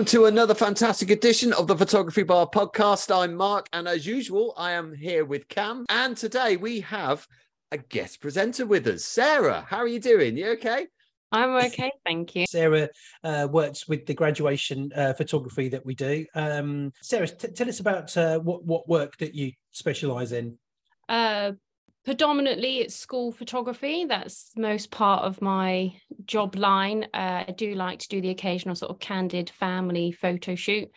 welcome to another fantastic edition of the Photography Bar podcast. I'm Mark, and as usual, I am here with Kam. And today we have a guest presenter with us, Sarah. How are you doing? You okay? I'm okay, thank you. Sarah uh, works with the graduation uh, photography that we do. Um, Sarah, t- tell us about uh, what what work that you specialise in. Predominantly, it's school photography. That's most part of my job line. Uh, I do like to do the occasional sort of candid family photo shoot.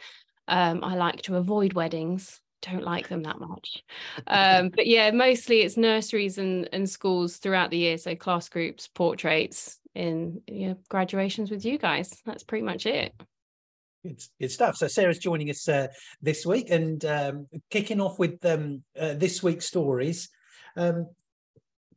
Um, I like to avoid weddings. Don't like them that much. Um, but yeah, mostly it's nurseries and, and schools throughout the year. So class groups, portraits, in you know, graduations with you guys. That's pretty much it. Good, good stuff. So Sarah's joining us uh, this week and um, kicking off with um, uh, this week's stories. Um,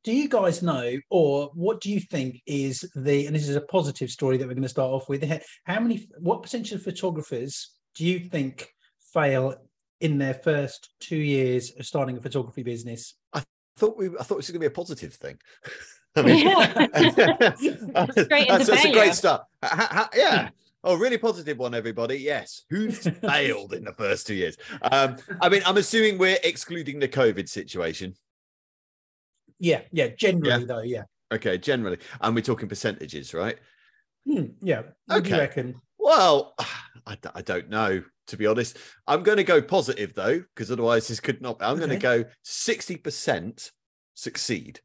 do you guys know, or what do you think is the, and this is a positive story that we're going to start off with, how many, what percentage of photographers do you think fail in their first two years of starting a photography business? I thought we, I thought this was going to be a positive thing. I mean, yeah. that's, that's a great start. yeah. Oh, really positive one, everybody. Yes. Who's failed in the first two years? Um, I mean, I'm assuming we're excluding the COVID situation. Yeah, yeah, generally yeah. though, yeah. Okay, generally. And we're talking percentages, right? Hmm, yeah. What okay. do you reckon? Well, I, I don't know, to be honest. I'm going to go positive though, because otherwise this could not. I'm okay. going to go 60% succeed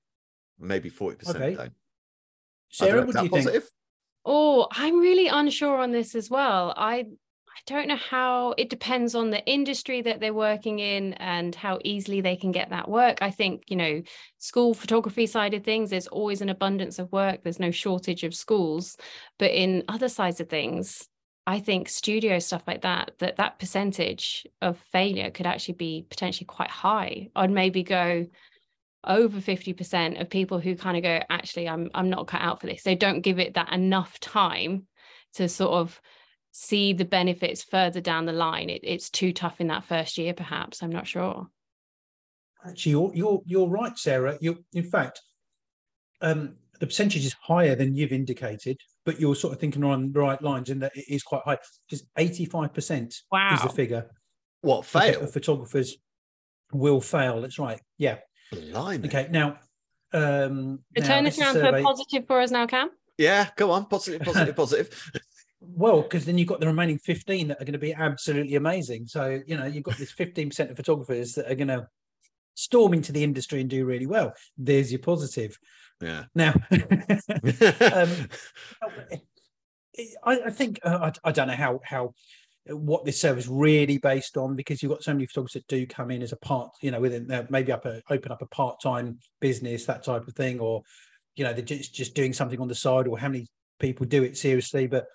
maybe 40% okay. don't. Sarah, what do you positive? think? Oh, I'm really unsure on this as well. I I don't know how it depends on the industry that they're working in and how easily they can get that work. I think, you know, school photography side of things, there's always an abundance of work. There's no shortage of schools. But in other sides of things, I think studio stuff like that, that that percentage of failure could actually be potentially quite high. I'd maybe go over 50% of people who kind of go actually i'm i'm not cut out for this they don't give it that enough time to sort of see the benefits further down the line it, it's too tough in that first year perhaps i'm not sure actually you're you're, you're right sarah you in fact um the percentage is higher than you've indicated but you're sort of thinking on the right lines in that it is quite high just 85% wow. is the figure what fail photographers will fail that's right yeah Blimey. Okay, now. Um, now, turn this around for positive for us now, Kam. Yeah, go on. Positive, positive, positive. Well, because then you've got the remaining 15 that are going to be absolutely amazing. So, you know, you've got this 15% of photographers that are going to storm into the industry and do really well. There's your positive. Yeah. Now, um, I, I, think, uh, I, I, don't know how, how what this service really based on because you've got so many photographers that do come in as a part you know within uh, maybe up a open up a part-time business that type of thing or you know they're just, just doing something on the side or how many people do it seriously but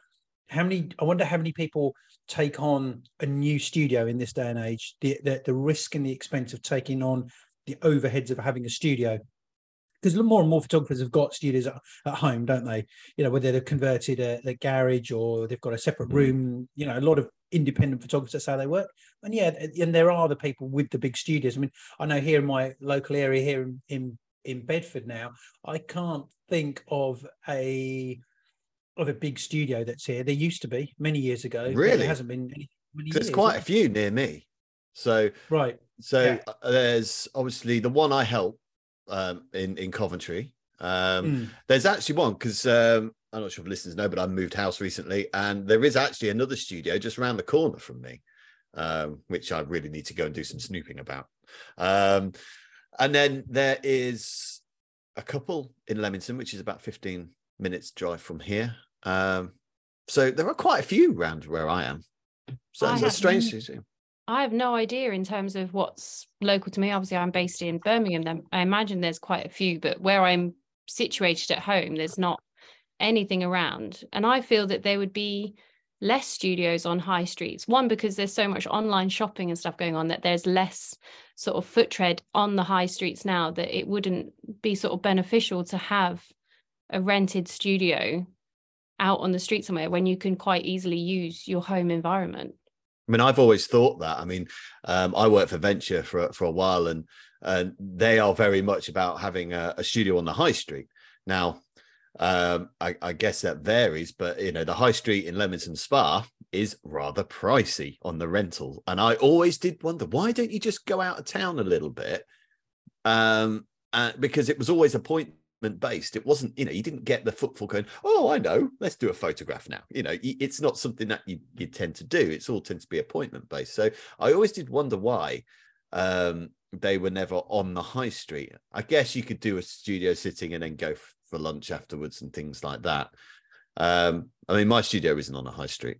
how many i wonder how many people take on a new studio in this day and age the the, the risk and the expense of taking on the overheads of having a studio because more and more photographers have got studios at, at home, don't they? You know, whether they've converted a, a, garage or they've got a separate mm. room. You know, a lot of independent photographers. That's how they work. And yeah, and there are the people with the big studios. I mean, I know here in my local area here in in, in Bedford now, I can't think of a of a big studio that's here. There used to be many years ago. Really, there hasn't been. Any, there's quite a few near me. So right. So yeah. Uh, there's obviously the one I help um, in in Coventry. Um, mm. There's actually one because um, I'm not sure if listeners know, but I moved house recently, and there is actually another studio just around the corner from me, um, which I really need to go and do some snooping about. Um, and then there is a couple in Leamington, which is about 15 minutes drive from here. Um, so there are quite a few around where I am. So it's strange to see. I have no idea in terms of what's local to me. Obviously, I'm based in Birmingham. Then I imagine there's quite a few, but where I'm situated at home, there's not anything around. And I feel that there would be less studios on high streets. One, because there's so much online shopping and stuff going on that there's less sort of foot tread on the high streets now that it wouldn't be sort of beneficial to have a rented studio out on the street somewhere when you can quite easily use your home environment. I mean, I've always thought that. I mean, um, I worked for Venture for for a while, and and they are very much about having a, a studio on the high street. Now, um, I, I, guess that varies, but you know, the high street in Leamington Spa is rather pricey on the rental. And I always did wonder why don't you just go out of town a little bit? Um, uh, because it was always based. It wasn't, you know, you didn't get the footfall going, oh, I know, let's do a photograph now. You know, it's not something that you, you tend to do. It's all tends to be appointment based. So I always did wonder why um, they were never on the high street. I guess you could do a studio sitting and then go f- for lunch afterwards and things like that. Um, I mean, my studio isn't on a high street.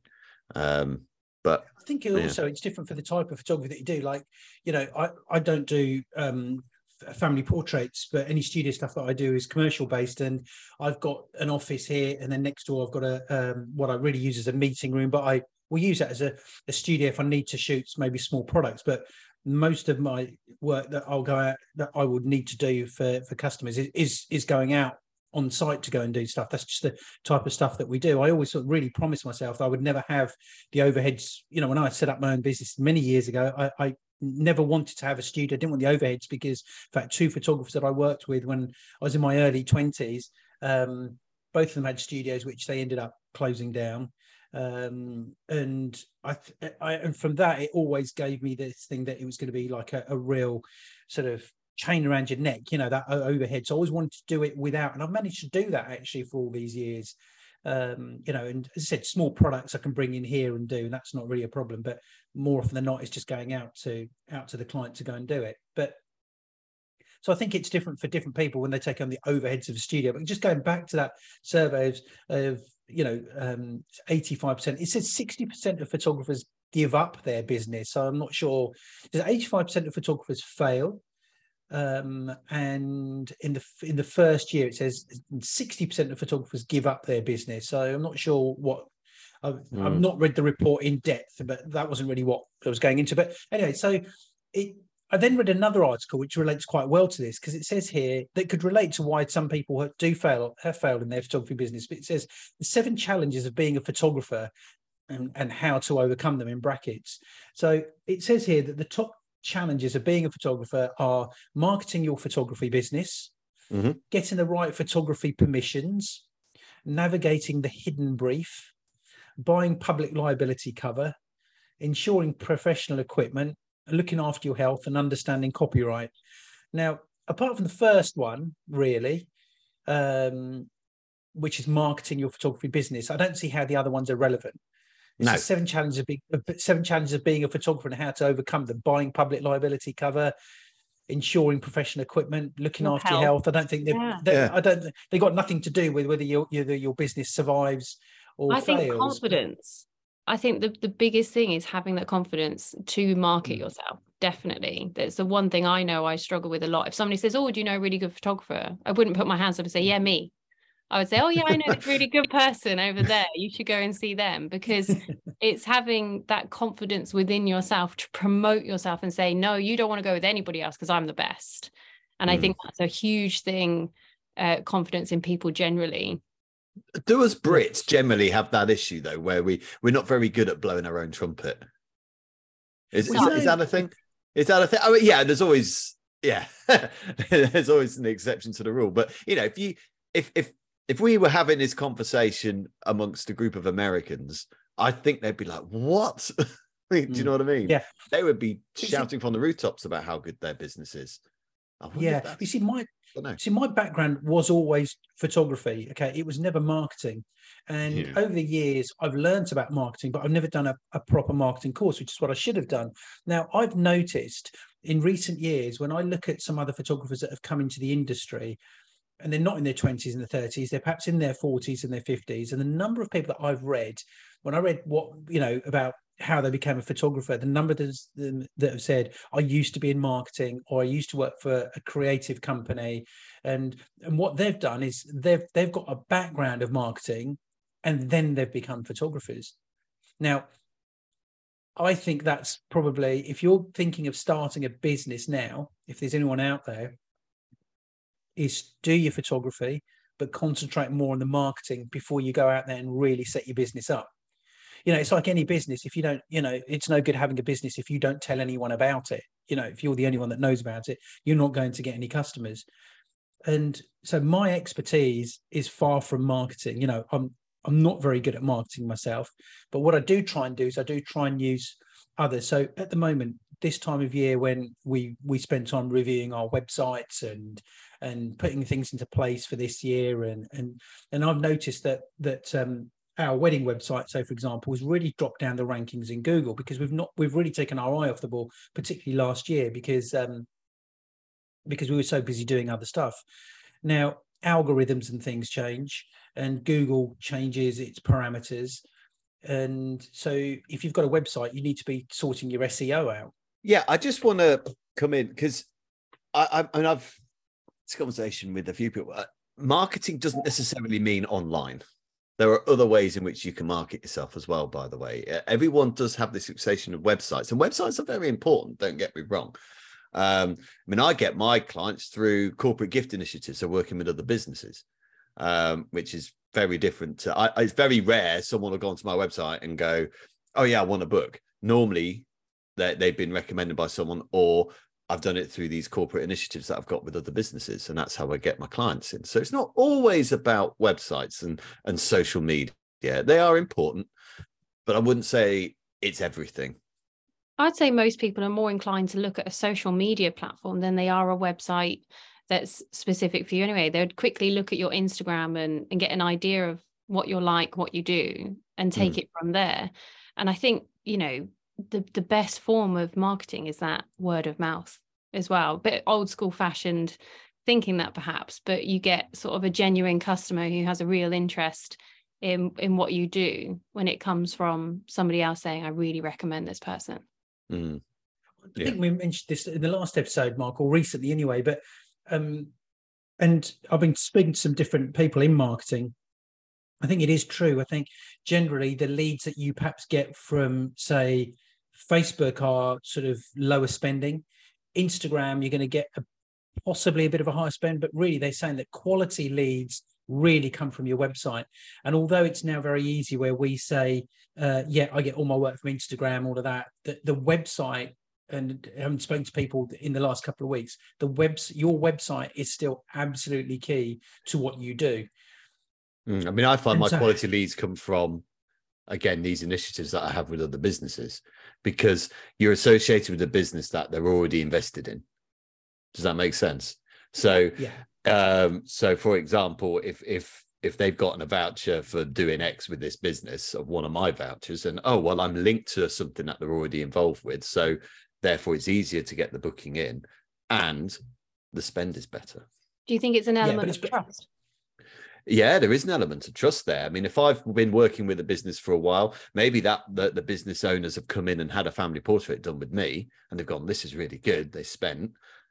Um, but I think it also yeah. it's different for the type of photography that you do. Like, you know, I, I don't do um, family portraits, but any studio stuff that I do is commercial based. And I've got an office here, and then next door I've got a um, what I really use as a meeting room, but I will use that as a, a studio if I need to shoot maybe small products. But most of my work that I'll go out that I would need to do for for customers is is, is going out on site to go and do stuff. That's just the type of stuff that we do. I always sort of really promised myself I would never have the overheads. You know, when I set up my own business many years ago, I, I never wanted to have a studio. I didn't want the overheads because, in fact, two photographers that I worked with when I was in my early twenties, um, both of them had studios which they ended up closing down. Um, and I, I, and from that, it always gave me this thing that it was going to be like a, a real sort of chain around your neck, you know, that overhead. So I always wanted to do it without, and I've managed to do that actually for all these years um, you know, and as I said, small products I can bring in here and do, and that's not really a problem. But more often than not, it's just going out to out to the client to go and do it. But so I think it's different for different people when they take on the overheads of a studio. But just going back to that survey of, of you know, um, 85%, it says 60% of photographers give up their business. So I'm not sure. Does 85% of photographers fail? Um, and in the in the first year it says 60% of photographers give up their business. So i'm not sure what I've, mm. I've, not read the report in depth but that wasn't really what i was going into. But anyway so it i then read another article which relates quite well to this because it says here that could relate to why some people do fail have failed in their photography business. But it says the seven challenges of being a photographer and, and how to overcome them in brackets. So it says here that the top challenges of being a photographer are marketing your photography business, mm-hmm. getting the right photography permissions, navigating the hidden brief, buying public liability cover, ensuring professional equipment, looking after your health, and understanding copyright. Now, apart from the first one, really, um, which is marketing your photography business, I don't see how the other ones are relevant. No. seven challenges of being seven challenges of being a photographer and how to overcome them. Buying public liability cover, insuring professional equipment, looking your after health. your health. I don't think they, yeah. yeah. I don't. They got nothing to do with whether your whether your business survives or I fails. think confidence. I think the, the biggest thing is having that confidence to market mm. yourself. Definitely. That's the one thing I know I struggle with a lot. If somebody says, Oh, do you know a really good photographer? I wouldn't put my hands up and say, Yeah, me. I would say, oh yeah, I know this really good person over there. You should go and see them because it's having that confidence within yourself to promote yourself and say, no, you don't want to go with anybody else because I'm the best. And mm. I think that's a huge thing. Uh, confidence in people generally. Do us Brits generally have that issue though, where we we're not very good at blowing our own trumpet? Is, is, that, is that a thing? Is that a thing? Oh yeah, there's always yeah, there's always an exception to the rule. But you know, if you if if if we were having this conversation amongst a group of Americans, I think they'd be like, "What?" Do you mm. know what I mean? Yeah, they would be shouting from the rooftops about how good their business is. Yeah, you see, my see, my background was always photography. Okay, it was never marketing, and yeah. over the years, I've learned about marketing, but I've never done a, a proper marketing course, which is what I should have done. Now, I've noticed in recent years when I look at some other photographers that have come into the industry, and they're not in their 20s and the 30s they're perhaps in their 40s and their 50s and the number of people that i've read when i read what you know about how they became a photographer the number that, that have said i used to be in marketing or i used to work for a creative company and and what they've done is they've they've got a background of marketing and then they've become photographers. Now i think that's probably if you're thinking of starting a business now if there's anyone out there is do your photography, but concentrate more on the marketing before you go out there and really set your business up. You know, it's like any business. If you don't, you know, it's no good having a business if you don't tell anyone about it. You know, if you're the only one that knows about it, you're not going to get any customers. And so my expertise is far from marketing. You know, I'm I'm not very good at marketing myself, but what I do try and do is I do try and use others. So at the moment, this time of year when we we spend time reviewing our websites and and putting things into place for this year and and and I've noticed that that um, our wedding website, so for example, has really dropped down the rankings in Google because we've not we've really taken our eye off the ball, particularly last year because um, because we were so busy doing other stuff. Now algorithms and things change, and Google changes its parameters, and so if you've got a website, you need to be sorting your SEO out. Yeah, I just want to come in because I, I, I've this conversation with a few people. Uh, marketing doesn't necessarily mean online. There are other ways in which you can market yourself as well, by the way. Everyone does have this fixation of websites, and websites are very important, don't get me wrong. Um, I mean, I get my clients through corporate gift initiatives, so working with other businesses, um, which is very different. To, I, it's very rare someone will go onto my website and go, Oh, yeah, I want a book. Normally, they've been recommended by someone, or I've done it through these corporate initiatives that I've got with other businesses, and that's how I get my clients in. So it's not always about websites and and social media. They are important, but I wouldn't say it's everything. I'd say most people are more inclined to look at a social media platform than they are a website that's specific for you anyway. They would quickly look at your Instagram and, and get an idea of what you're like, what you do, and take mm. it from there. And I think, you know, the the best form of marketing is that word of mouth as well bit old school fashioned thinking that perhaps but you get sort of a genuine customer who has a real interest in in what you do when it comes from somebody else saying i really recommend this person mm. yeah. i think we mentioned this in the last episode mark or recently anyway but um and i've been speaking to some different people in marketing I think it is true. I think generally the leads that you perhaps get from, say, Facebook are sort of lower spending. Instagram, you're going to get a, possibly a bit of a higher spend, but really they're saying that quality leads really come from your website. And although it's now very easy where we say, uh, yeah, I get all my work from Instagram, all of that, the, the website, and I haven't spoken to people in the last couple of weeks, the webs your website is still absolutely key to what you do. Mm, I mean, I find and my so, quality leads come from again these initiatives that I have with other businesses because you're associated with a business that they're already invested in. Does that make sense? So, yeah. um, so for example, if if if they've gotten a voucher for doing X with this business of one of my vouchers, and oh well, I'm linked to something that they're already involved with, so therefore it's easier to get the booking in, and the spend is better. Do you think it's an element yeah, of trust? Yeah, there is an element of trust there. I mean, if I've been working with a business for a while, maybe that the, the business owners have come in and had a family portrait done with me, and they've gone, "This is really good." They spent,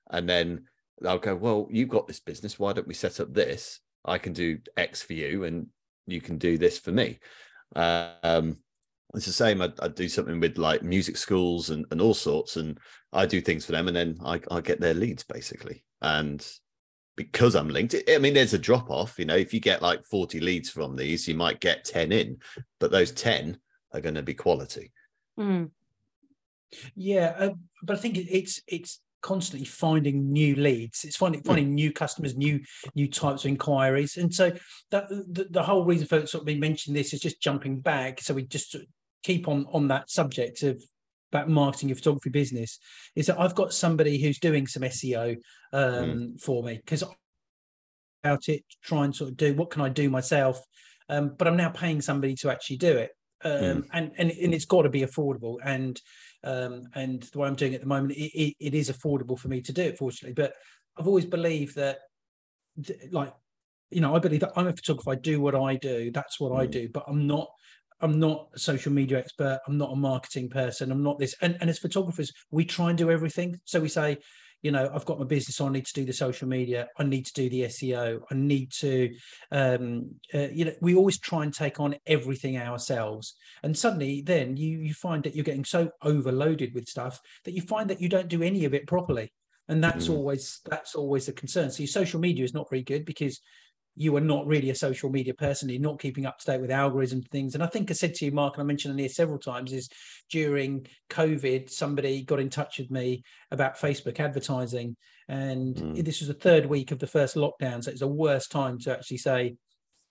and then I'll go, "Well, you've got this business. Why don't we set up this? I can do X for you, and you can do this for me." Um, it's the same. I, I, do something with like music schools and, and all sorts, and I do things for them, and then I, I get their leads basically. And because I'm linked. I mean, there's a drop off. You know, if you get like 40 leads from these, you might get 10 in, but those 10 are going to be quality. Mm. Yeah, uh, but I think it's it's constantly finding new leads. It's finding hmm. finding mm. new customers, new new types of inquiries, and so that the, the whole reason for sort of me mentioning this is just jumping back. So we just keep on on that subject of about marketing your photography business is that I've got somebody who's doing some SEO um, mm. for me because about it, try and sort of do what can I do myself, um, but I'm now paying somebody to actually do it, um, mm. and and and it's got to be affordable and um, and the way I'm doing it at the moment, it, it, it is affordable for me to do it, fortunately. But I've always believed that, like, you know, I believe that I'm a photographer. I do what I do. That's what mm. I do. But I'm not I'm not a social media expert. I'm not a marketing person. I'm not this. And, and as photographers, we try and do everything. So we say, you know, I've got my business. So I need to do the social media. I need to do the SEO. I need to, um, uh, you know, we always try and take on everything ourselves. And suddenly, then you you find that you're getting so overloaded with stuff that you find that you don't do any of it properly. And that's mm. always that's always a concern. So your social media is not very good because you are not really a social media person. You're not keeping up to date with algorithms and things. And I think I said to you, Mark, and I mentioned it here several times, is during COVID, somebody got in touch with me about Facebook advertising. And mm. this was the third week of the first lockdown. So it's the worst time to actually say,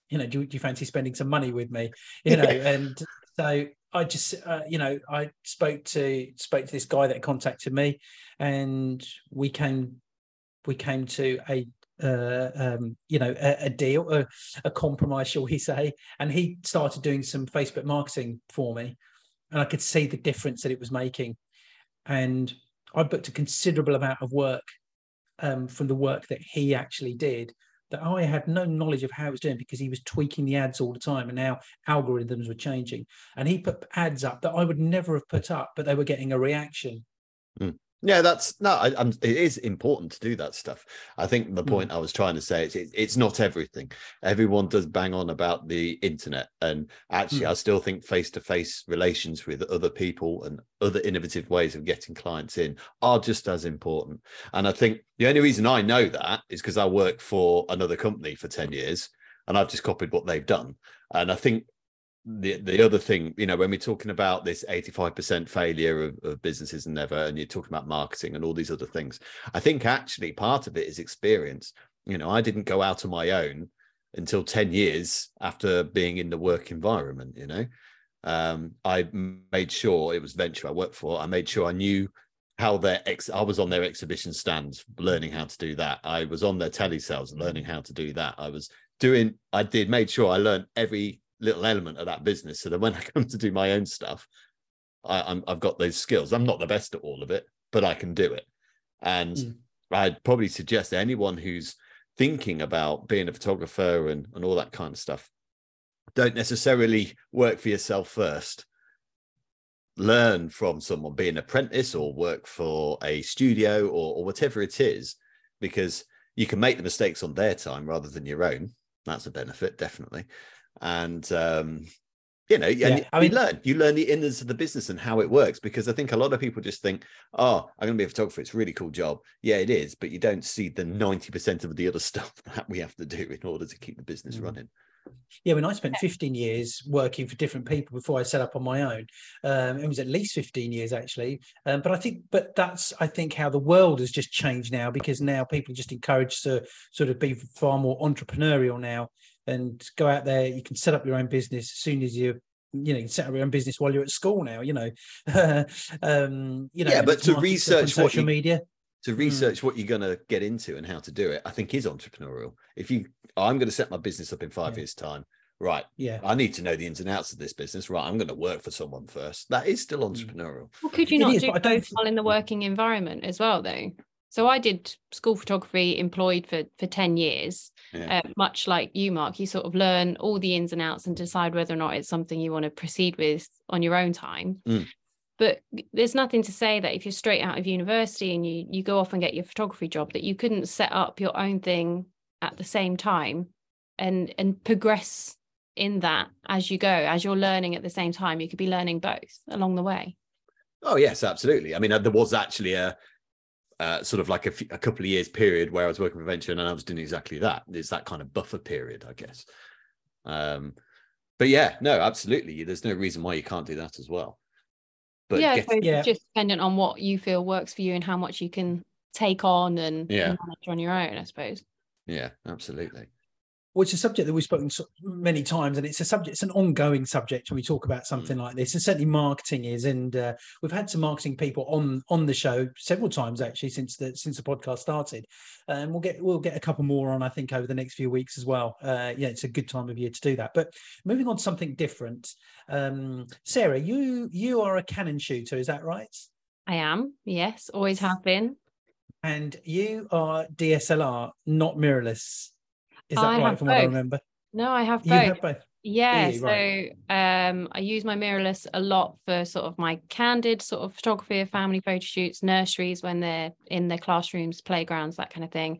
you know, do, do you fancy spending some money with me? You know, and so I just, uh, you know, I spoke to spoke to this guy that contacted me, and we came we came to a uh, um, you know a, a deal, a, a, compromise, shall we say? And he started doing some Facebook marketing for me, and I could see the difference that it was making. And I booked a considerable amount of work um, from the work that he actually did that I had no knowledge of how it was doing because he was tweaking the ads all the time and now algorithms were changing. And he put ads up that I would never have put up, but they were getting a reaction. Mm. Yeah, that's no. I, it is important to do that stuff. I think the hmm. point mm. I was trying to say is it, it's not everything. Everyone does bang on about the internet, and actually, mm. I still think face-to-face relations with other people and other innovative ways of getting clients in are just as important. And I think the only reason I know that is because I work for another company for ten years, and I've just copied what they've done. And I think the the other thing, you know, when we're talking about this 85% failure of, of, businesses and never, and you're talking about marketing and all these other things, I think actually part of it is experience. You know, I didn't go out on my own until 10 years after being in the work environment, you know. Um, I made sure it was venture I worked for, I made sure I knew how their ex I was on their exhibition stands learning how to do that. I was on their telesales learning how to do that. I was doing I did made sure I learned every little element of that business so that when I come to do my own stuff, I, I've got those skills. I'm not the best at all of it, but I can do it. And mm. I'd probably suggest anyone who's thinking about being a photographer and, and all that kind of stuff, don't necessarily work for yourself first. Learn from someone, be an apprentice or work for a studio or, or whatever it is, because you can make the mistakes on their time rather than your own. That's a benefit, definitely and um, you know, yeah, and I mean, you learn you learn the innards of the business and how it works because I think a lot of people just think, oh, I'm going to be a photographer. It's a really cool job. Yeah, it is, but you don't see the ninety percent of the other stuff that we have to do in order to keep the business mm. running. Yeah, when I spent 15 years working for different people before I set up on my own, um, it was at least 15 years actually. Um, but I think, but that's I think how the world has just changed now because now people are just encouraged to sort of be far more entrepreneurial now and go out there. You can set up your own business as soon as you you know, you set up your own business while you're at school now, you know. um, you know, yeah, but to research what social you, media. To hmm. research mm. what you're gonna get into and how to do it, I think is entrepreneurial. If you I'm gonna set my business up in five yeah. years' time. Right. Yeah. I need to know the ins and outs of this business. Right. I'm going to work for someone first. That is still hmm. entrepreneurial. Well, could you not is, do both while in the working environment as well, though? So I did school photography employed for for 10 years. Yeah. Uh, much like you, Mark, you sort of learn all the ins and outs and decide whether or not it's something you want to proceed with on your own time. Mm. But there's nothing to say that if you're straight out of university and you you go off and get your photography job, that you couldn't set up your own thing at the same time and and progress in that as you go, as you're learning at the same time. You could be learning both along the way. Oh yes, absolutely. I mean, uh, there was actually a uh, sort of like a, f- a couple of years period where I was working for venture and I was doing exactly that. It's that kind of buffer period, I guess. Um, but yeah, no, absolutely. There's no reason why you can't do that as well. But yeah, get- so yeah. just dependent on what you feel works for you and how much you can take on and, yeah. and manage on your own, I suppose. Yeah, absolutely well, it's a subject that we've spoken so many times, and it's a subject, it's an ongoing subject when we talk about something mm. like this. And certainly, marketing is, and uh, we've had some marketing people on on the show several times actually since the since the podcast started, and we'll get we'll get a couple more on I think over the next few weeks as well. Uh, yeah, it's a good time of year to do that. But moving on to something different, um, Sarah, you you are a Canon shooter, is that right? I am. Yes, always have been. And you are DSLR, not mirrorless. Is that I right from both. what I remember? No, I have both. You have both. Yeah, so right. um, I use my mirrorless a lot for sort of my candid sort of photography of family photo shoots, nurseries when they're in their classrooms, playgrounds, that kind of thing.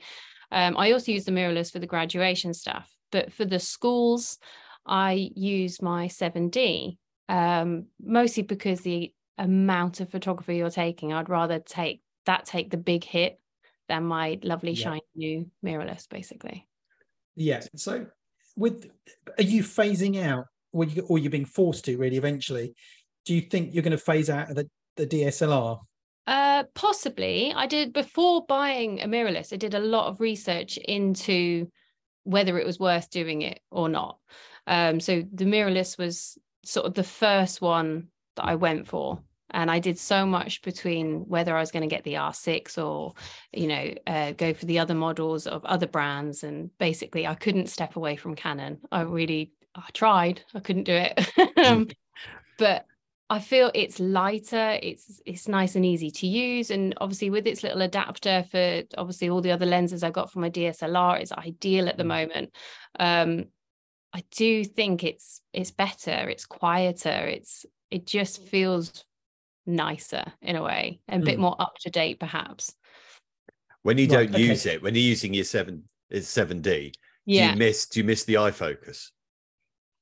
Um, I also use the mirrorless for the graduation stuff, but for the schools, I use my 7D um, mostly because the amount of photography you're taking, I'd rather take that take the big hit than my lovely yeah. shiny new mirrorless, basically. Yeah. So, with are you phasing out, or you or you're being forced to really eventually? Do you think you're going to phase out the the DSLR? Uh, possibly. I did before buying a mirrorless. I did a lot of research into whether it was worth doing it or not. Um, so the mirrorless was sort of the first one that I went for. And I did so much between whether I was going to get the R6 or, you know, uh, go for the other models of other brands. And basically, I couldn't step away from Canon. I really, I tried, I couldn't do it. um, but I feel it's lighter, it's it's nice and easy to use, and obviously with its little adapter for obviously all the other lenses I got from my DSLR, it's ideal at the mm. moment. Um, I do think it's it's better, it's quieter, it's it just feels nicer in a way, and a bit mm. more up to date perhaps. When you don't right, okay. use it, when you're using your seven is seven D, yeah. do you miss do you miss the eye focus?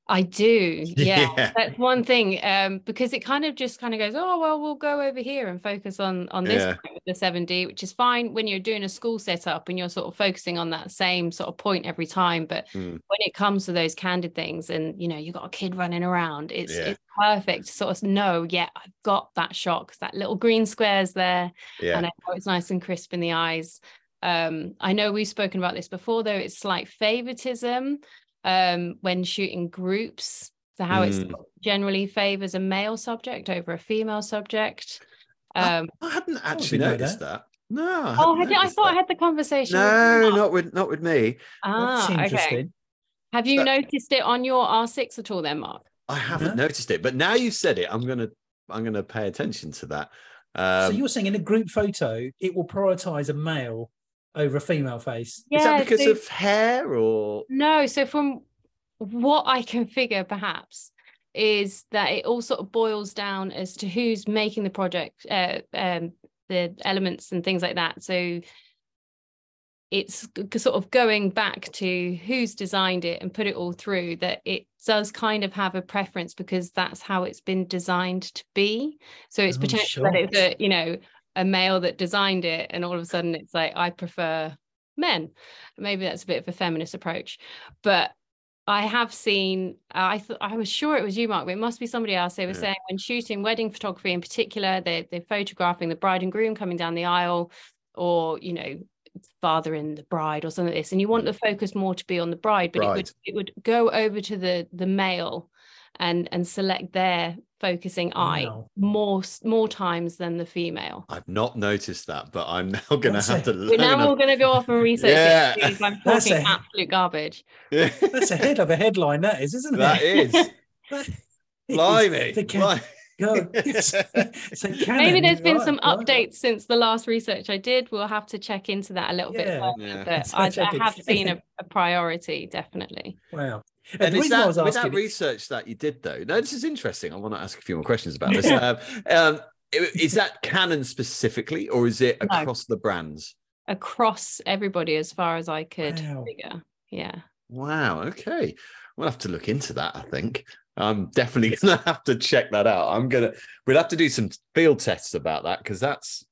I do. Yeah. yeah. That's one thing. Um, because it kind of just kind of goes, oh well, we'll go over here and focus on on this yeah. with the 7D, which is fine when you're doing a school setup and you're sort of focusing on that same sort of point every time. But mm. when it comes to those candid things and you know, you've got a kid running around, it's yeah. it's perfect to sort of know, yeah, I've got that shot because that little green square's there. Yeah. And I know it's nice and crisp in the eyes. Um, I know we've spoken about this before, though. It's slight favoritism um, when shooting groups. So how mm. it generally favors a male subject over a female subject. Um, I, I hadn't actually noticed that. that. No. Oh, I, I thought that. I had the conversation. No, with not with not with me. Ah, okay. Have you noticed it on your R6 at all, then, Mark? I haven't yeah. noticed it, but now you've said it, I'm gonna I'm gonna pay attention to that. Um, so you're saying in a group photo, it will prioritize a male over a female face. Yeah, Is that because so, of hair or no? So from what I can figure, perhaps is that it all sort of boils down as to who's making the project, uh, um, the elements and things like that. So it's sort of going back to who's designed it and put it all through that it does kind of have a preference because that's how it's been designed to be so it's oh, potential that it's a you know a male that designed it and all of a sudden it's like i prefer men maybe that's a bit of a feminist approach but I have seen. Uh, I thought I was sure it was you, Mark, but it must be somebody else. They were yeah. saying when shooting wedding photography in particular, they're they're photographing the bride and groom coming down the aisle, or you know, father and the bride, or something like this, and you want the focus more to be on the bride, but it would it would go over to the the male, and and select their focusing eye wow. more more times than the female. I've not noticed that, but I'm now going to have to. We're now all going to go off and research yeah. it. I'm talking a, absolute garbage. Yeah. That's ahead of a headline, that is, isn't it? That is. Blimey. The so Maybe there's been right, some right. updates since the last research I did. We'll have to check into that a little yeah, bit. Yeah. But I, I, have seen a, a priority, definitely. Wow. And is that, with that research that you did, though, no, this is interesting. I want to ask a few more questions about this. um, um, is that Canon specifically, or is it across no. the brands? Across everybody, as far as I could wow. figure. Yeah. Wow. Okay. We'll have to look into that. I think I'm definitely gonna have to check that out. I'm gonna. We'll have to do some field tests about that because that's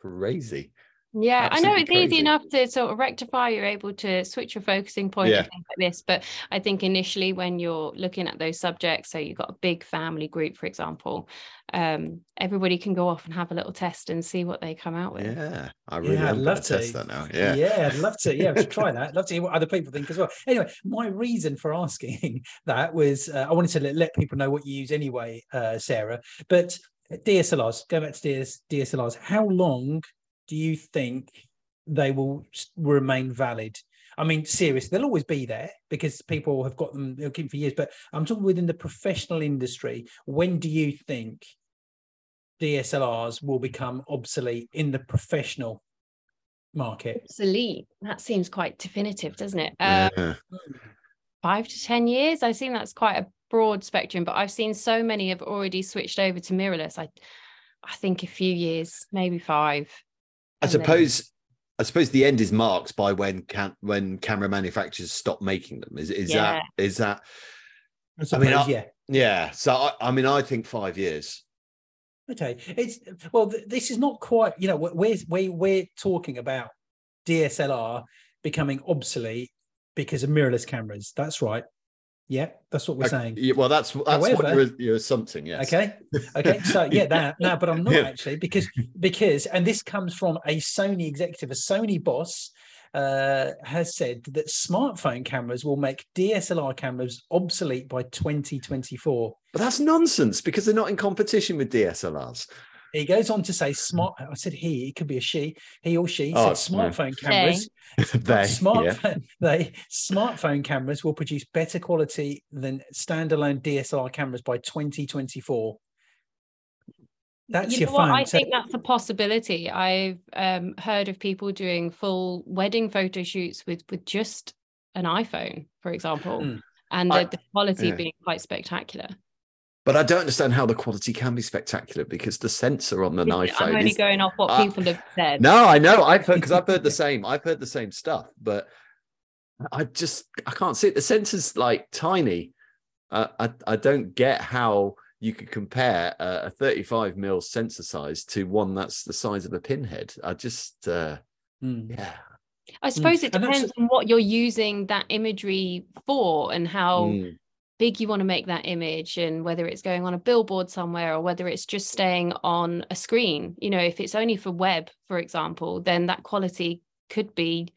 crazy. Yeah, Absolutely I know it's crazy. easy enough to sort of rectify. You're able to switch your focusing point yeah. things like this. But I think initially, when you're looking at those subjects, so you've got a big family group, for example, um, everybody can go off and have a little test and see what they come out with. Yeah, I really yeah, love to test that now. Yeah, yeah, I'd love to. Yeah, to try that. I'd love to hear what other people think as well. Anyway, my reason for asking that was uh, I wanted to let, let, people know what you use anyway, uh, Sarah. But DSLRs, go back to DS, DSLRs. How long do you think they will remain valid? I mean, seriously, they'll always be there because people have got them looking for years. But I'm talking within the professional industry. When do you think DSLRs will become obsolete in the professional market? Obsolete. That seems quite definitive, doesn't it? Um, yeah. Five to ten years. I think that's quite a broad spectrum, but I've seen so many have already switched over to mirrorless. I, I think a few years, maybe five. I suppose then... I suppose the end is marked by when can when camera manufacturers stop making them. Is is yeah. that is that? I, suppose, I mean, I, yeah, yeah. So I, I mean, I think five years. Okay, it's well. This is not quite. You know, we're we're we're talking about DSLR becoming obsolete because of mirrorless cameras. That's right. Yeah, that's what we're saying. Yeah, well, that's that's However, what you're, something. Yes. Okay. Okay. So yeah, that no, but I'm not yeah. actually because because and this comes from a Sony executive, a Sony boss, uh, has said that smartphone cameras will make DSLR cameras obsolete by 2024. But that's nonsense because they're not in competition with DSLRs. He goes on to say smart. I said he. It could be a she. He or she Oh, said smartphone cameras. they, smart, yeah. they smartphone cameras will produce better quality than standalone DSLR cameras by 2024. That's you your know what? phone. I think that's a possibility. I've um, heard of people doing full wedding photo shoots with with just an iPhone, for example, Mm. and I- the, the quality yeah. being quite spectacular. But I don't understand how the quality can be spectacular because the sensor on the an I'm iPhone only is going off what Uh, people have said. No, I know. I've heard because I've heard the same. I've heard the same stuff, but I just I can't see it. The sensor's like tiny. Uh, I I don't get how you could compare a, a 35 mil sensor size to one that's the size of a pinhead. I just uh, Mm. yeah. I suppose it depends on what you're using that imagery for and how Mm, big you want to make that image and whether it's going on a billboard somewhere or whether it's just staying on a screen. You know, if it's only for web, for example, then that quality could be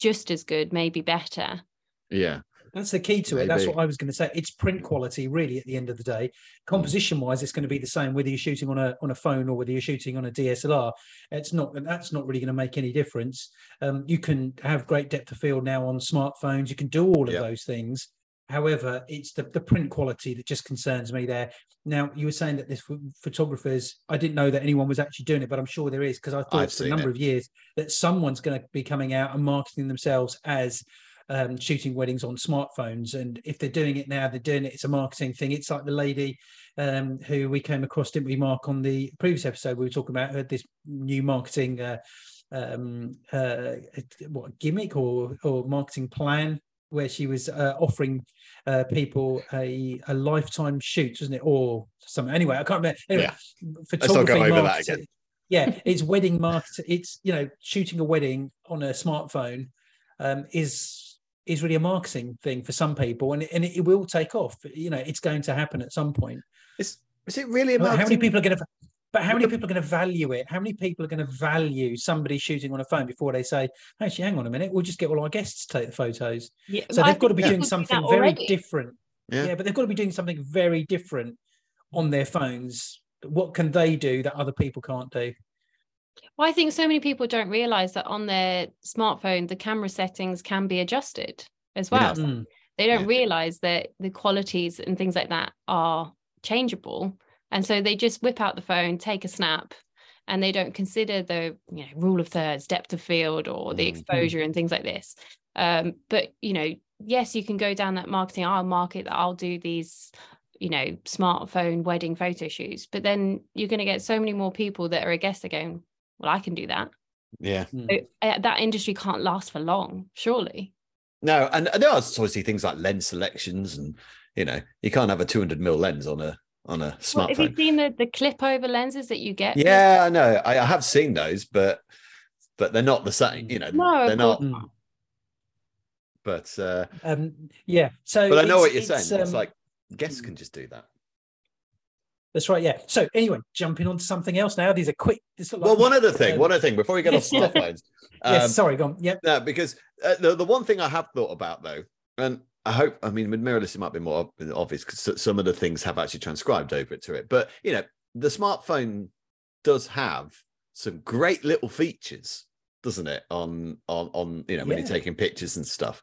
just as good, maybe better. yeah. That's the key to it. That's what I was going to say. It's print quality, really. At the end of the day, composition wise, it's going to be the same whether you're shooting on a on a phone or whether you're shooting on a DSLR. It's not. That's not really going to make any difference. Um, you can have great depth of field now on smartphones. You can do all of Yep. those things. However, it's the, the print quality that just concerns me there. Now, you were saying that this ph- photographers, I didn't know that anyone was actually doing it, but I'm sure there is because I thought I've for a number it. of years that someone's going to be coming out and marketing themselves as um, shooting weddings on smartphones. And if they're doing it now, they're doing it. It's a marketing thing. It's like the lady um, who we came across, didn't we, Mark, on the previous episode we were talking about, had this new marketing, uh, um, uh, what gimmick or or marketing plan where she was uh, offering uh, people a, a lifetime shoot, wasn't it, or something? Anyway, I can't remember. Anyway, Yeah. photography over that marketing- again. yeah, it's wedding market. It's you know shooting a wedding on a smartphone um, is is really a marketing thing for some people, and it, and it will take off. You know, it's going to happen at some point. Is is it really But about how many people are going to? But how many people are going to value it? How many people are going to value somebody shooting on a phone before they say, "Actually, hang on a minute, we'll just get all our guests to take the photos." Yeah, So they've got to be doing something that very different. Yeah. yeah, but they've got to be doing something very different on their phones. What can they do that other people can't do? Well, I think so many people don't realize that on their smartphone, the camera settings can be adjusted as Yeah. well. Mm. They don't Yeah. realize that the qualities and things like that are changeable. And so they just whip out the phone, take a snap, and they don't consider the you know, rule of thirds, depth of field, or the Mhm. exposure and things like this. Um, but you know, yes, you can go down that marketing. I'll market that I'll do these, you know, smartphone wedding photo shoots. But then you're going to get so many more people that are a guest. They're going, well, I can do that. yeah. Mm. So, uh, that industry can't last for long, surely. No, and, and there are obviously things like lens selections, and you know, you can't have a 200 mil lens on a on a Well, have you seen the, the clip over lenses that you get? Yeah, I know. I, I have seen those, but but they're not the same. You know, No, they're not. course Mm. But uh, Um, yeah. So, but I know what you're it's, saying. it's um, like guests can just do that. that's right. Yeah. So anyway, jumping on to something else now. These are quick. This look Well, like- one other thing, um, one other thing before we get off Yeah. smartphones. yes. um, sorry. Go on. Yep. No, because uh, the the one thing I have thought about though, and I hope, I mean, with mirrorless it might be more obvious because some of the things have actually transcribed over to it. But you know, the smartphone does have some great little features, doesn't it? On on on you know when you're taking pictures and stuff.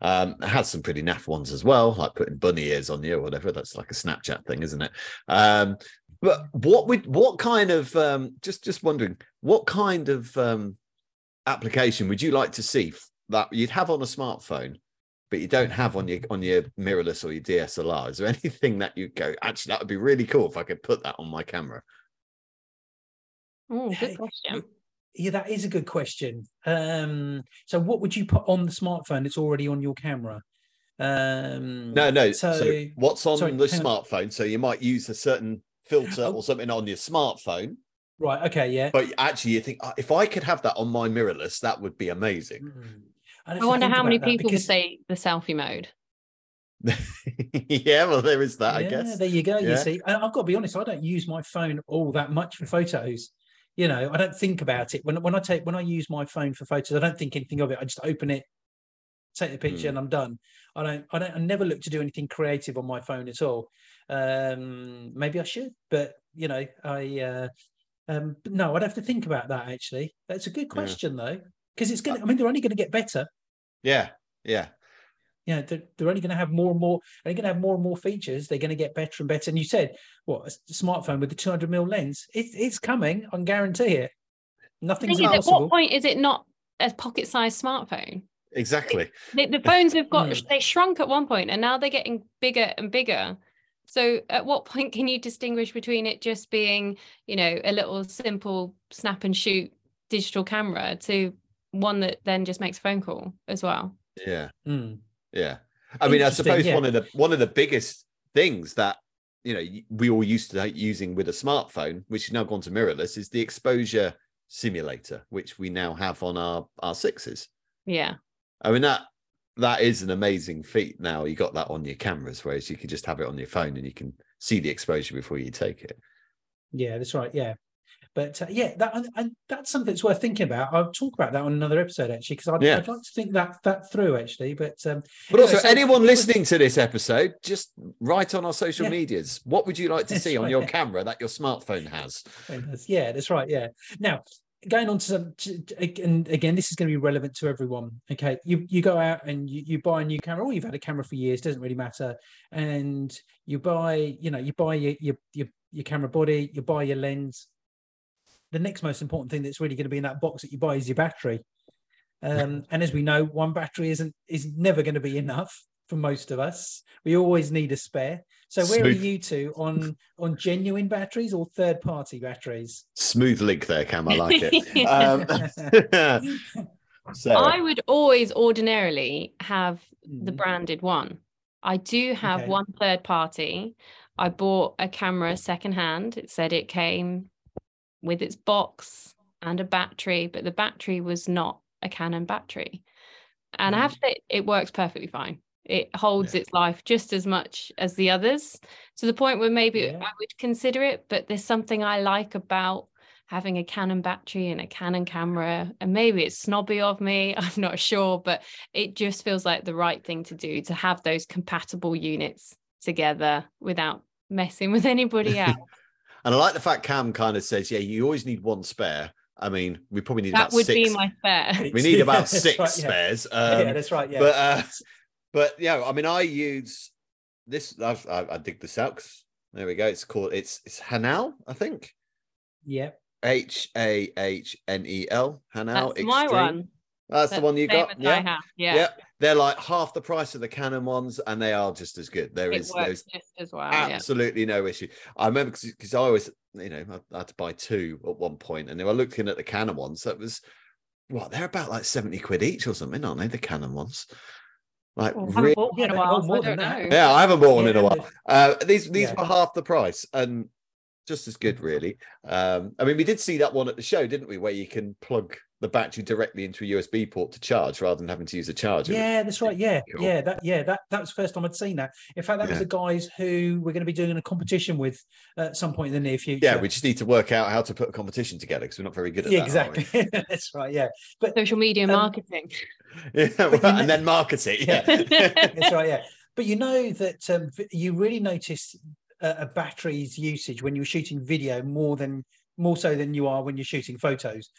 Um, it has some pretty naff ones as well, like putting bunny ears on you or whatever. That's like a Snapchat thing, isn't it? Um, but what would what kind of um, just just wondering what kind of um, application would you like to see that you'd have on a smartphone, but you don't have on your on your mirrorless or your DSLR? Is there anything that you go? Actually, that would be really cool if I could put that on my camera. Oh, Yeah, good question. Yeah, that is a good question. Um, so what would you put on the smartphone that's already on your camera? Um, No, no. So, So, what's on sorry, the hang on. smartphone? So you might use a certain filter Oh. or something on your smartphone, right. Okay. Yeah. but actually you think "Oh, if I could have that on my mirrorless, that would be amazing. Mm. I wonder how many people would would say the selfie mode. yeah, well, there is that, I guess. there you go. You see, and I've got to be honest. I don't use my phone all that much for photos. You know, I don't think about it when when I take when I use my phone for photos. I don't think anything of it. I just open it, take the picture, Mm. and I'm done. I don't. I don't. I never look to do anything creative on my phone at all. Um, maybe I should, but you know, I. Uh, um, but no, I'd have to think about that. Actually, that's a good Yeah. question though, because it's going. to I mean, they're only going to get better. Yeah, yeah, you know, they're, they're only going to have more and more. They're going to have more and more features. They're going to get better and better. And you said, what a s- smartphone with the 200 mil lens? It, it's coming. I can guarantee it. Nothing's Thing is, at what point is it not a pocket-sized smartphone? exactly. The, the phones have got Mm. they shrunk at one point, and now they're getting bigger and bigger. So, at what point can you distinguish between it just being, you know, a little simple snap and shoot digital camera to one that then just makes a phone call as well? Yeah, Mm. yeah. I mean, I suppose yeah. one of the one of the biggest things that you know we all used to using with a smartphone, which has now gone to mirrorless, is the exposure simulator, which we now have on our our sixes. Yeah. I mean that that is an amazing feat. Now you got that on your cameras, whereas you can just have it on your phone and you can see the exposure before you take it. Yeah, that's right. Yeah. But uh, yeah, that and, and that's something that's worth thinking about. I'll talk about that on another episode actually, because I'd, Yeah. I'd like to think that that through actually. But um, But also, so- anyone listening to this episode, just write on our social Yeah. medias. What would you like to That's see on your yeah. camera that your smartphone has? Yeah, that's right. Yeah. Now, going on to some, and again, this is going to be relevant to everyone. Okay, you you go out and you, you buy a new camera, or you've had a camera for years, doesn't really matter. And you buy, you know, you buy your your your, your camera body, you buy your lens. The next most important thing that's really going to be in that box that you buy is your battery. Um, and as we know, one battery isn't is never going to be enough for most of us. We always need a spare. So where Smooth. are you two on on genuine batteries or third party batteries? Smooth link there, Kam. I like it. Um, so, I would always ordinarily have the Mhm. branded one. I do have Okay. one third party. I bought a camera secondhand. It said it came with its box and a battery, but the battery was not a Canon battery. And I have to mm. say, it works perfectly fine. It holds Yeah. its life just as much as the others to the point where maybe Yeah. I would consider it, but there's something I like about having a Canon battery and a Canon camera. And maybe it's snobby of me, I'm not sure, but it just feels like the right thing to do to have those compatible units together without messing with anybody else. And I like the fact Kam kind of says, "Yeah, you always need one spare." I mean, we probably need that about would six. be my spare. we need about That's six right, yeah. spares. yeah, Um, that's right. Yeah, But uh, but yeah, I mean, I use this. I've, I, I dig this out. 'cause- there we go. It's called. It's it's Hahnel, I think. yeah, H A H N E L. Hahnel. That's my one. That's the That's one you got. Yeah. have. Yeah. Yeah. They're like half the price of the Canon ones, and they are just as good. There It is works there's just as well. Yeah. absolutely no issue. I remember because I always, you know, I, I had to buy two at one point, and they were looking at the Canon ones. That was what they're about like seventy quid each or something, aren't they? The Canon ones, like Well, I haven't really. bought one in Yeah, a while, oh, so I don't know. Yeah, I haven't bought one in a while. Uh, these these Yeah. were half the price and just as good, really. Um, I mean, we did see that one at the show, didn't we? Where you can plug the battery directly into a USB port to charge rather than having to use a charger. yeah, that's right. Yeah, Cool. yeah, that yeah that that was the first time I'd seen that. In fact, that was the guys who we're going to be doing a competition with at some point in the near future. Yeah, we just need to work out how to put a competition together because we're not very good at yeah, that. are exactly. that's right. Yeah, but Social media Um, marketing. Yeah, But right, you and then market it. Yeah. that's right. Yeah, but you know that um, you really notice a, a battery's usage when you're shooting video more than more so than you are when you're shooting photos,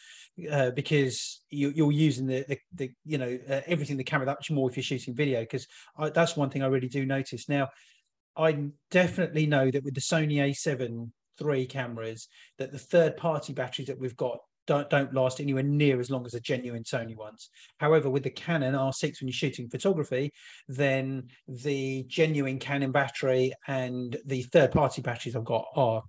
uh, because you, you're using the, the, the you know uh, everything the camera that much more if you're shooting video. Because that's one thing I really do notice now. I definitely know that with the Sony A7 III cameras, that the third party batteries that we've got don't, don't last anywhere near as long as the genuine Sony ones. However, with the Canon R6, when you're shooting photography, then the genuine Canon battery and the third party batteries I've got are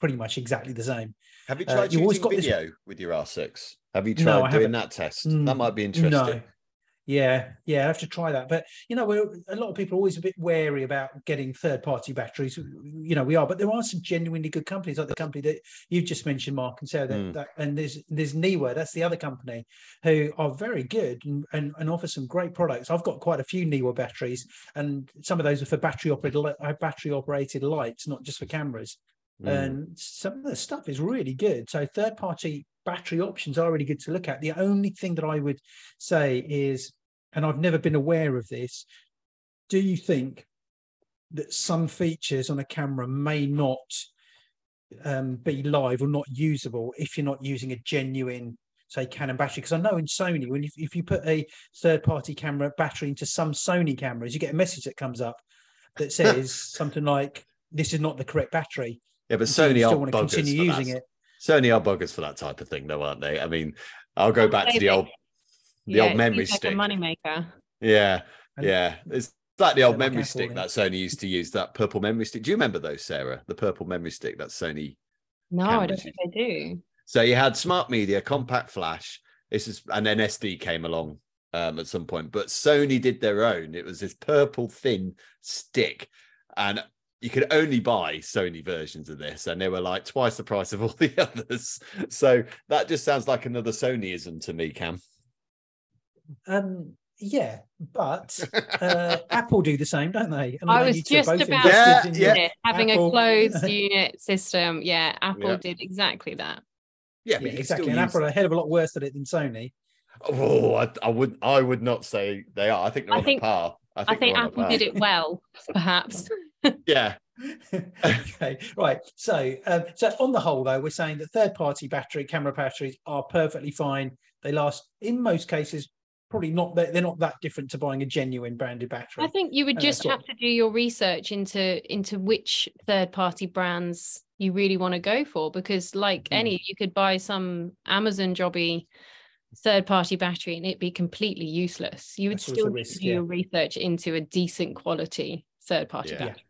pretty much exactly the same. Have you Uh, tried you've always using got this- video with your R6? Have you tried I doing haven't. that test? Mm, that might be interesting. No. Yeah, yeah, I have to try that. But you know, we're a lot of people are always a bit wary about getting third-party batteries. You know, we are, but there are some genuinely good companies, like the company that you've just mentioned, Mark, and Sarah. That, Mm. that and there's there's Neewer, that's the other company who are very good and, and, and offer some great products. I've got quite a few Neewer batteries, and some of those are for battery operated battery operated lights, not just for cameras. Mm. and some of the stuff is really good. So third party battery options are really good to look at. The only thing that I would say is, and I've never been aware of this, do you think that some features on a camera may not um, be live or not usable if you're not using a genuine say Canon battery because I know in Sony when if, if you put a third party camera battery into some Sony cameras you get a message that comes up that says something like this is not the correct battery yeah but Sony are want to continue using that. it Sony are buggers for that type of thing though aren't they I mean I'll go back to the old the yeah, old memory stick like moneymaker yeah yeah it's like the old memory stick that Sony used to use, that purple memory stick. Do you remember those, Sarah? The purple memory stick that Sony. No, I don't think I do. So you had smart media, compact flash. This is and then SD came along um, at some point, but Sony did their own. It was this purple thin stick, and you could only buy Sony versions of this, and they were like twice the price of all the others. So that just sounds like another Sonyism to me, Kam. Um, yeah, but uh, Apple do the same, don't they? And I was just about yeah, yeah. having Apple. a closed unit system. Yeah, Apple yeah. did exactly that. Yeah, yeah exactly. And Apple are a hell of a lot worse at it than Sony. Oh, I, I, would I would not say they are. I think they're I on think, par. I think, I think Apple did it well, perhaps. yeah. okay, right. So, um, so on the whole, though, we're saying that third-party battery camera batteries are perfectly fine. They last, in most cases, probably not they're not that different to buying a genuine branded battery. I think you would uh, just have to do your research into into which third party brands you really want to go for because like mm. any you could buy some Amazon jobby third party battery and it'd be completely useless. You would That's still risk, do yeah. your research into a decent quality third party yeah. battery.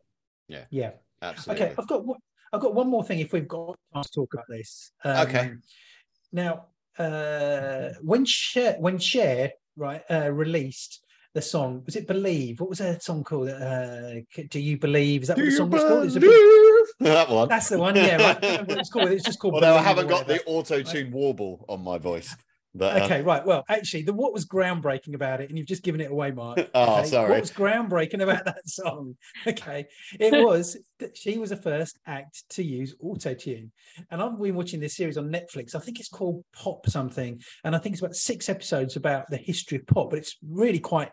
Yeah. Yeah. Absolutely. Okay, I've got I've got one more thing if we've got time to talk about this. Um, okay. Now, uh, when Cher when Cher right uh, released the song was it believe what was that song called uh do you believe is that Do what the song was called it's a bit... that one that's the one yeah right it's called it's just called although i haven't got the auto-tune warble on my voice but, uh... okay right. Well actually the what was groundbreaking about it and you've just given it away mark oh sorry. What was groundbreaking about that song? Okay. It was that she was the first act to use auto tune and i've been watching this series on netflix. I think it's called pop something and i think it's about six episodes about the history of pop but it's really quite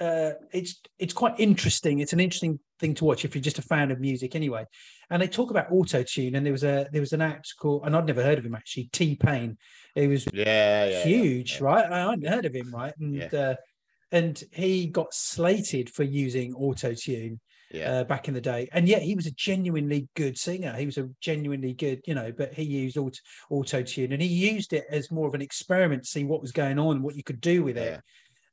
uh, it's it's quite interesting. It's an interesting thing to watch if you're just a fan of music, anyway. And they talk about auto tune, and there was a there was an act called, and I'd never heard of him actually. T Pain, he was yeah, yeah huge, yeah, yeah. right? I hadn't heard of him, right? And uh, and he got slated for using auto tune. Yeah. Uh, back in the day, and yet he was a genuinely good singer. He was a genuinely good, you know, but he used auto auto tune, and he used it as more of an experiment to see what was going on, what you could do with it.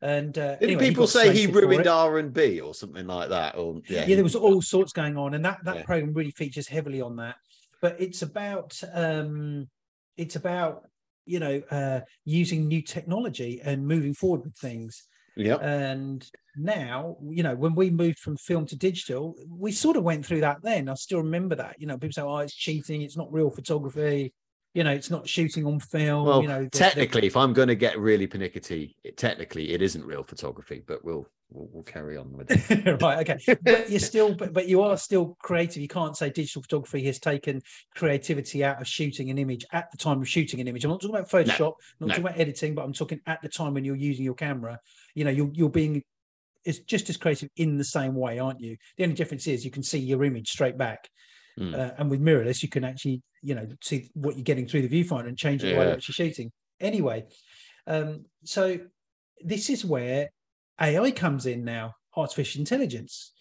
And uh, did anyway, people say he ruined R and B or something like that? Or yeah, yeah, there was all sorts going on, and that that yeah. program really features heavily on that. But it's about um, it's about you know uh, using new technology and moving forward with things. Yeah. And now, you know, when we moved from film to digital, we sort of went through that then. I still remember that. You know, people say, oh, it's cheating, it's not real photography you know, it's not shooting on film. Well, you know, technically, if I'm going to get really pernickety, it, technically it isn't real photography, but we'll we'll, we'll carry on with it. right, okay. But you're still, but, but you are still creative. You can't say digital photography has taken creativity out of shooting an image at the time of shooting an image. I'm not talking about Photoshop, no, not no. talking about editing, but I'm talking at the time when you're using your camera. You know, you're you're being it's just as creative in the same way, aren't you? The only difference is you can see your image straight back. Mm. Uh, and with mirrorless, you can actually, you know, see what you're getting through the viewfinder and change it yeah. while you're actually shooting. Anyway, um, so this is where AI comes in now, artificial intelligence,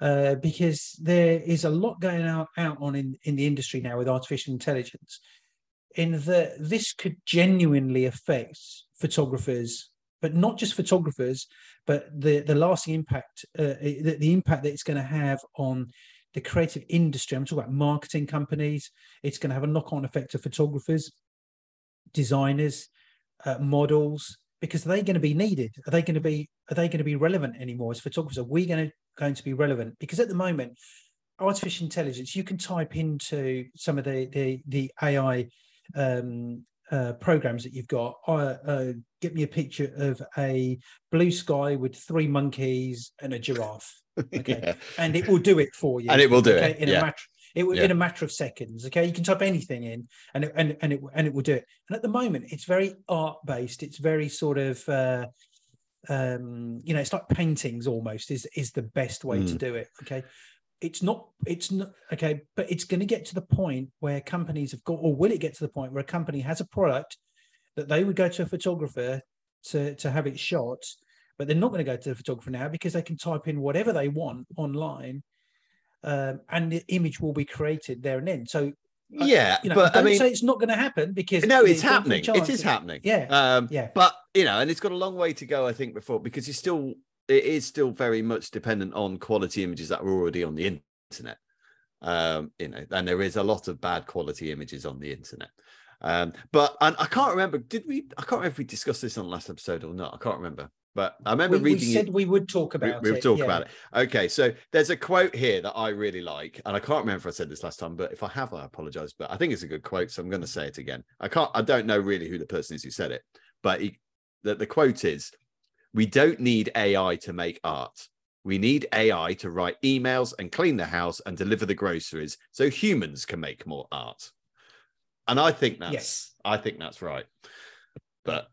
uh, because there is a lot going out, out on in, in the industry now with artificial intelligence, in that this could genuinely affect photographers, but not just photographers, but the the lasting impact, uh, the, the impact that it's going to have on the creative industry. I'm talking about marketing companies. It's going to have a knock-on effect to photographers, designers, uh, models, because they're they going to be needed? Are they going to be are they going to be relevant anymore as photographers? Are we going to going to be relevant? Because at the moment, artificial intelligence, you can type into some of the the the AI um, uh, programs that you've got. Uh, uh, get me a picture of a blue sky with three monkeys and a giraffe. Okay, yeah. and it will do it for you. And it will do okay? it in yeah. a matter It will Yeah. in a matter of seconds. Okay, you can type anything in, and it, and and it and it will do it. And at the moment, it's very art based. It's very sort of. Uh, um you know it's like paintings almost is is the best way to Mm. do it okay it's not it's not okay but it's going to get to the point where companies have got or will it get to the point where a company has a product that they would go to a photographer to to have it shot but they're not going to go to the photographer now because they can type in whatever they want online um, and the image will be created there and then so uh, yeah, you know but I mean, say it's not going to happen because no, it's there's a good happening. It is happening. yeah Um, yeah but you know, and it's got a long way to go, I think, before because you still it is still very much dependent on quality images that are already on the internet. Um, you know, and there is a lot of bad quality images on the internet. Um, but and I can't remember, did we? I can't remember if we discussed this on the last episode or not. I can't remember, but I remember we, we said it. we would talk about we it were talking yeah. about it. Okay, so there's a quote here that I really like, and I can't remember if I said this last time, but if I have, I apologize. But I think it's a good quote, so I'm going to say it again. I can't, I don't know really who the person is who said it, but he, the, the quote is, "We don't need AI to make art. We need AI to write emails and clean the house and deliver the groceries, so humans can make more art." And I think that's, Yes. I think that's right. But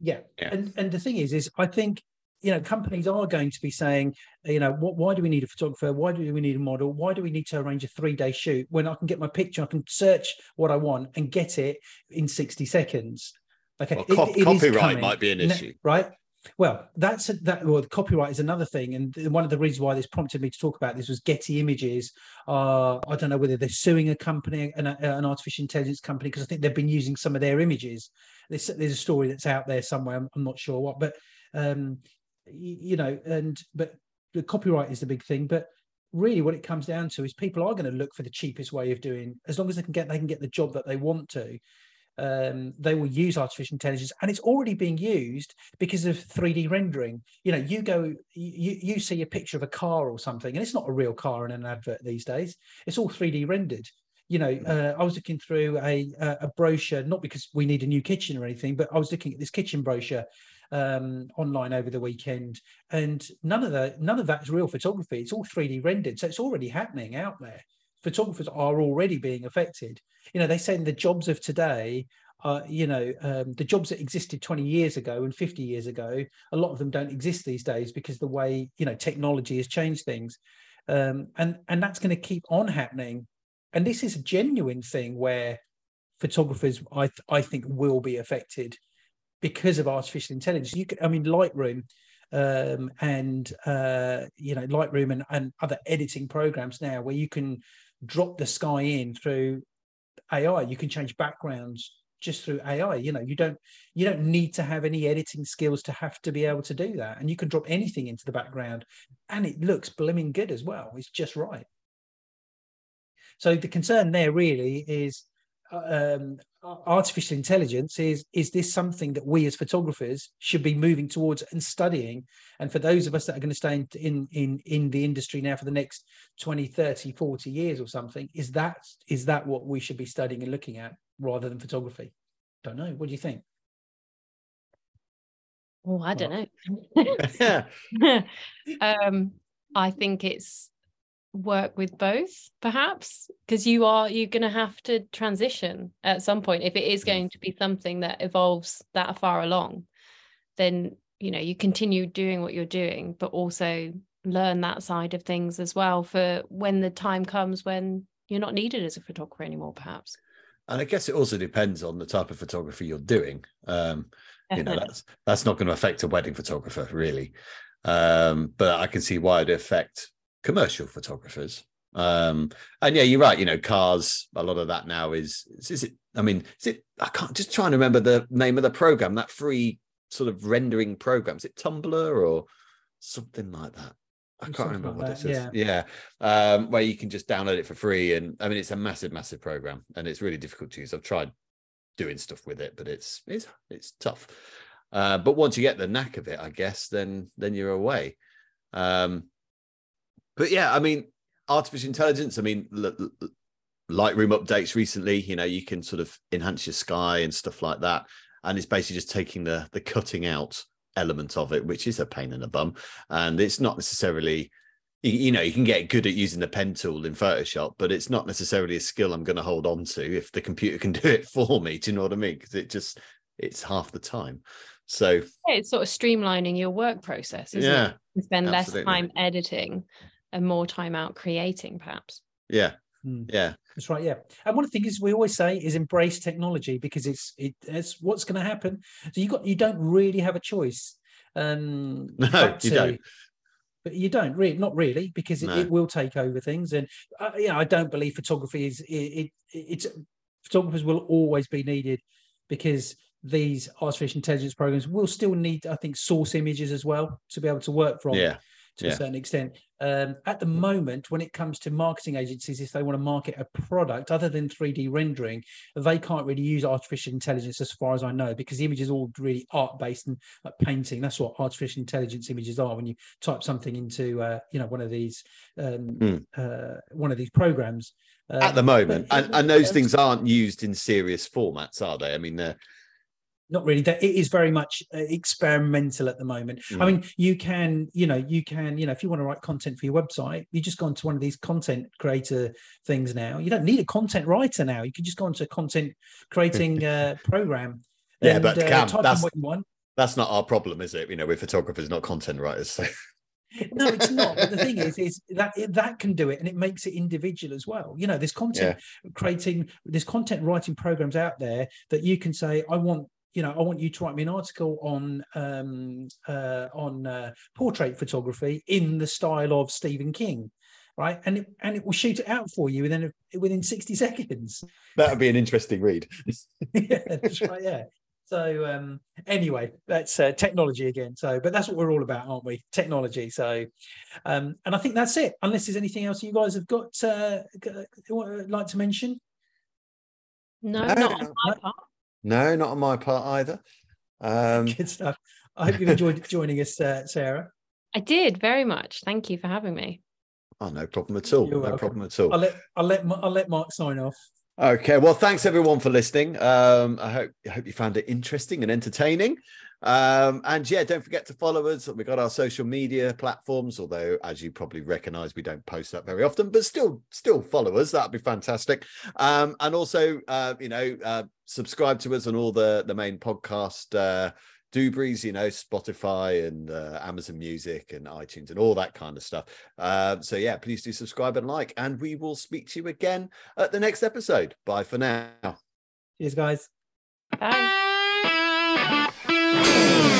yeah. Yeah. and and the thing is is i think you know companies are going to be saying you know what why do we need a photographer why do we need a model why do we need to arrange a three day shoot when i can get my picture i can search what i want and get it in 60 seconds okay well, it- cop- it copyright might be an No- issue. right well that's a, that well copyright is another thing and one of the reasons why this prompted me to talk about this was getty images uh i don't know whether they're suing a company an, an artificial intelligence company because i think they've been using some of their images. There's, there's a story that's out there somewhere i'm, I'm not sure what but um you know and but the copyright is the big thing but really what it comes down to is people are going to look for the cheapest way of doing as long as they can get they can get the job that they want to um, they will use artificial intelligence and it's already being used because of 3d rendering. You know you go you, you see a picture of a car or something and it's not a real car in an advert these days. It's all 3d rendered. You know uh, i was looking through a a brochure not because we need a new kitchen or anything but i was looking at this kitchen brochure um, online over the weekend and none of that none of that is real photography. It's all 3d rendered so it's already happening out there photographers are already being affected. You know they say the jobs of today uh, you know um, the jobs that existed 20 years ago and 50 years ago a lot of them don't exist these days because the way you know technology has changed things. Um, and and that's going to keep on happening. And this is a genuine thing where photographers i th- i think will be affected because of artificial intelligence. You can i mean lightroom um, and uh, you know lightroom and, and other editing programs now where you can drop the sky in through ai you can change backgrounds just through ai you know you don't you don't need to have any editing skills to have to be able to do that. And you can drop anything into the background and it looks blooming good as well. It's just right. So the concern there really is uh, um, artificial intelligence is is this something that we as photographers should be moving towards and studying and for those of us that are going to stay in in in, in the industry now for the next 20 30 40 years or something is that is that what we should be studying and looking at rather than photography don't know what do you think Oh, I don't know. yeah. um, I think it's work with both, perhaps, because you are you're going to have to transition at some point. If it is going to be something that evolves that far along, then you know you continue doing what you're doing, but also learn that side of things as well for when the time comes when you're not needed as a photographer anymore, perhaps. And I guess it also depends on the type of photography you're doing. Um, you know, that's that's not going to affect a wedding photographer really. Um, but I can see why it'd affect commercial photographers. Um, and yeah, you're right. You know, cars. A lot of that now is is, it? I mean, is it? I can't just trying to remember the name of the program. That free sort of rendering program. Is it Tumblr or something like that? I can't remember like what that, it is. Yeah, um, where you can just download it for free, and I mean, it's a massive, massive program, and it's really difficult to use. I've tried doing stuff with it, but it's it's it's tough. Uh, but once you get the knack of it, I guess, then then you're away. Um, but yeah, I mean, artificial intelligence. I mean, Lightroom updates recently. You know, you can sort of enhance your sky and stuff like that, and it's basically just taking the the cutting out element of it, which is a pain in the bum, and it's not necessarily you, you, know, you can get good at using the pen tool in Photoshop, but it's not necessarily a skill I'm going to hold on to if the computer can do it for me. Do you know what I mean? Because it just it's half the time. So yeah, it's sort of streamlining your work process. yeah, it? you spend absolutely. less time editing and more time out creating, perhaps. Yeah, Mm. Yeah, that's right. Yeah, and one of the things we always say is embrace technology because it's it, it's what's going to happen. So you got you don't really have a choice. Um, no, you don't. But you don't really, not really, because it, no. it will take over things. And uh, yeah, I don't believe photography is it, it. It's photographers will always be needed because these artificial intelligence programs will still need, I think, source images as well to be able to work from. Yeah to yeah. a certain extent. Um, at the moment, when it comes to marketing agencies, if they want to market a product other than 3D rendering, they can't really use artificial intelligence as far as I know, because the image is all really art based and like painting. That's what artificial intelligence images are. When you type something into, uh, you know, one of these, um, mm. uh, one of these programs. Um, at the moment, and, and those things aren't used in serious formats, are they? I mean, they're not really that it is very much uh, experimental at the moment mm. i mean you can you know you can you know if you want to write content for your website you just go into one of these content creator things now you don't need a content writer now you can just go into a content creating uh, program yeah and, but uh, Kam, that's, that's not our problem is it you know we're photographers not content writers so no, it's not. But the thing is, is that that can do it, and it makes it individual as well. You know, there's content yeah. creating, there's content writing programs out there that you can say, I want you know, I want you to write me an article on um, uh, on uh, portrait photography in the style of Stephen King, right? And it, and it will shoot it out for you within within sixty seconds. That would be an interesting read. yeah, that's right. Yeah. So um, anyway, that's uh, technology again. So, but that's what we're all about, aren't we? Technology. So, um, and I think that's it. Unless there's anything else you guys have got uh, like to mention. No, no not on my part. No, not on my part either. Um, Good stuff. I hope you enjoyed joining us, uh, Sarah. I did very much. Thank you for having me. Oh, no problem at all. You're no welcome. problem at all. I'll let I'll let I'll let Mark sign off. Okay. Well, thanks everyone for listening. Um, I hope I hope you found it interesting and entertaining. Um, and yeah, don't forget to follow us. We've got our social media platforms, although as you probably recognize, we don't post that very often, but still, still follow us. That'd be fantastic. Um, and also, uh, you know, uh, subscribe to us on all the the main podcast uh Dubries, you know, Spotify and uh, Amazon Music and iTunes and all that kind of stuff. Uh, so, yeah, please do subscribe and like, and we will speak to you again at the next episode. Bye for now. Cheers, guys. Bye. Mm-hmm.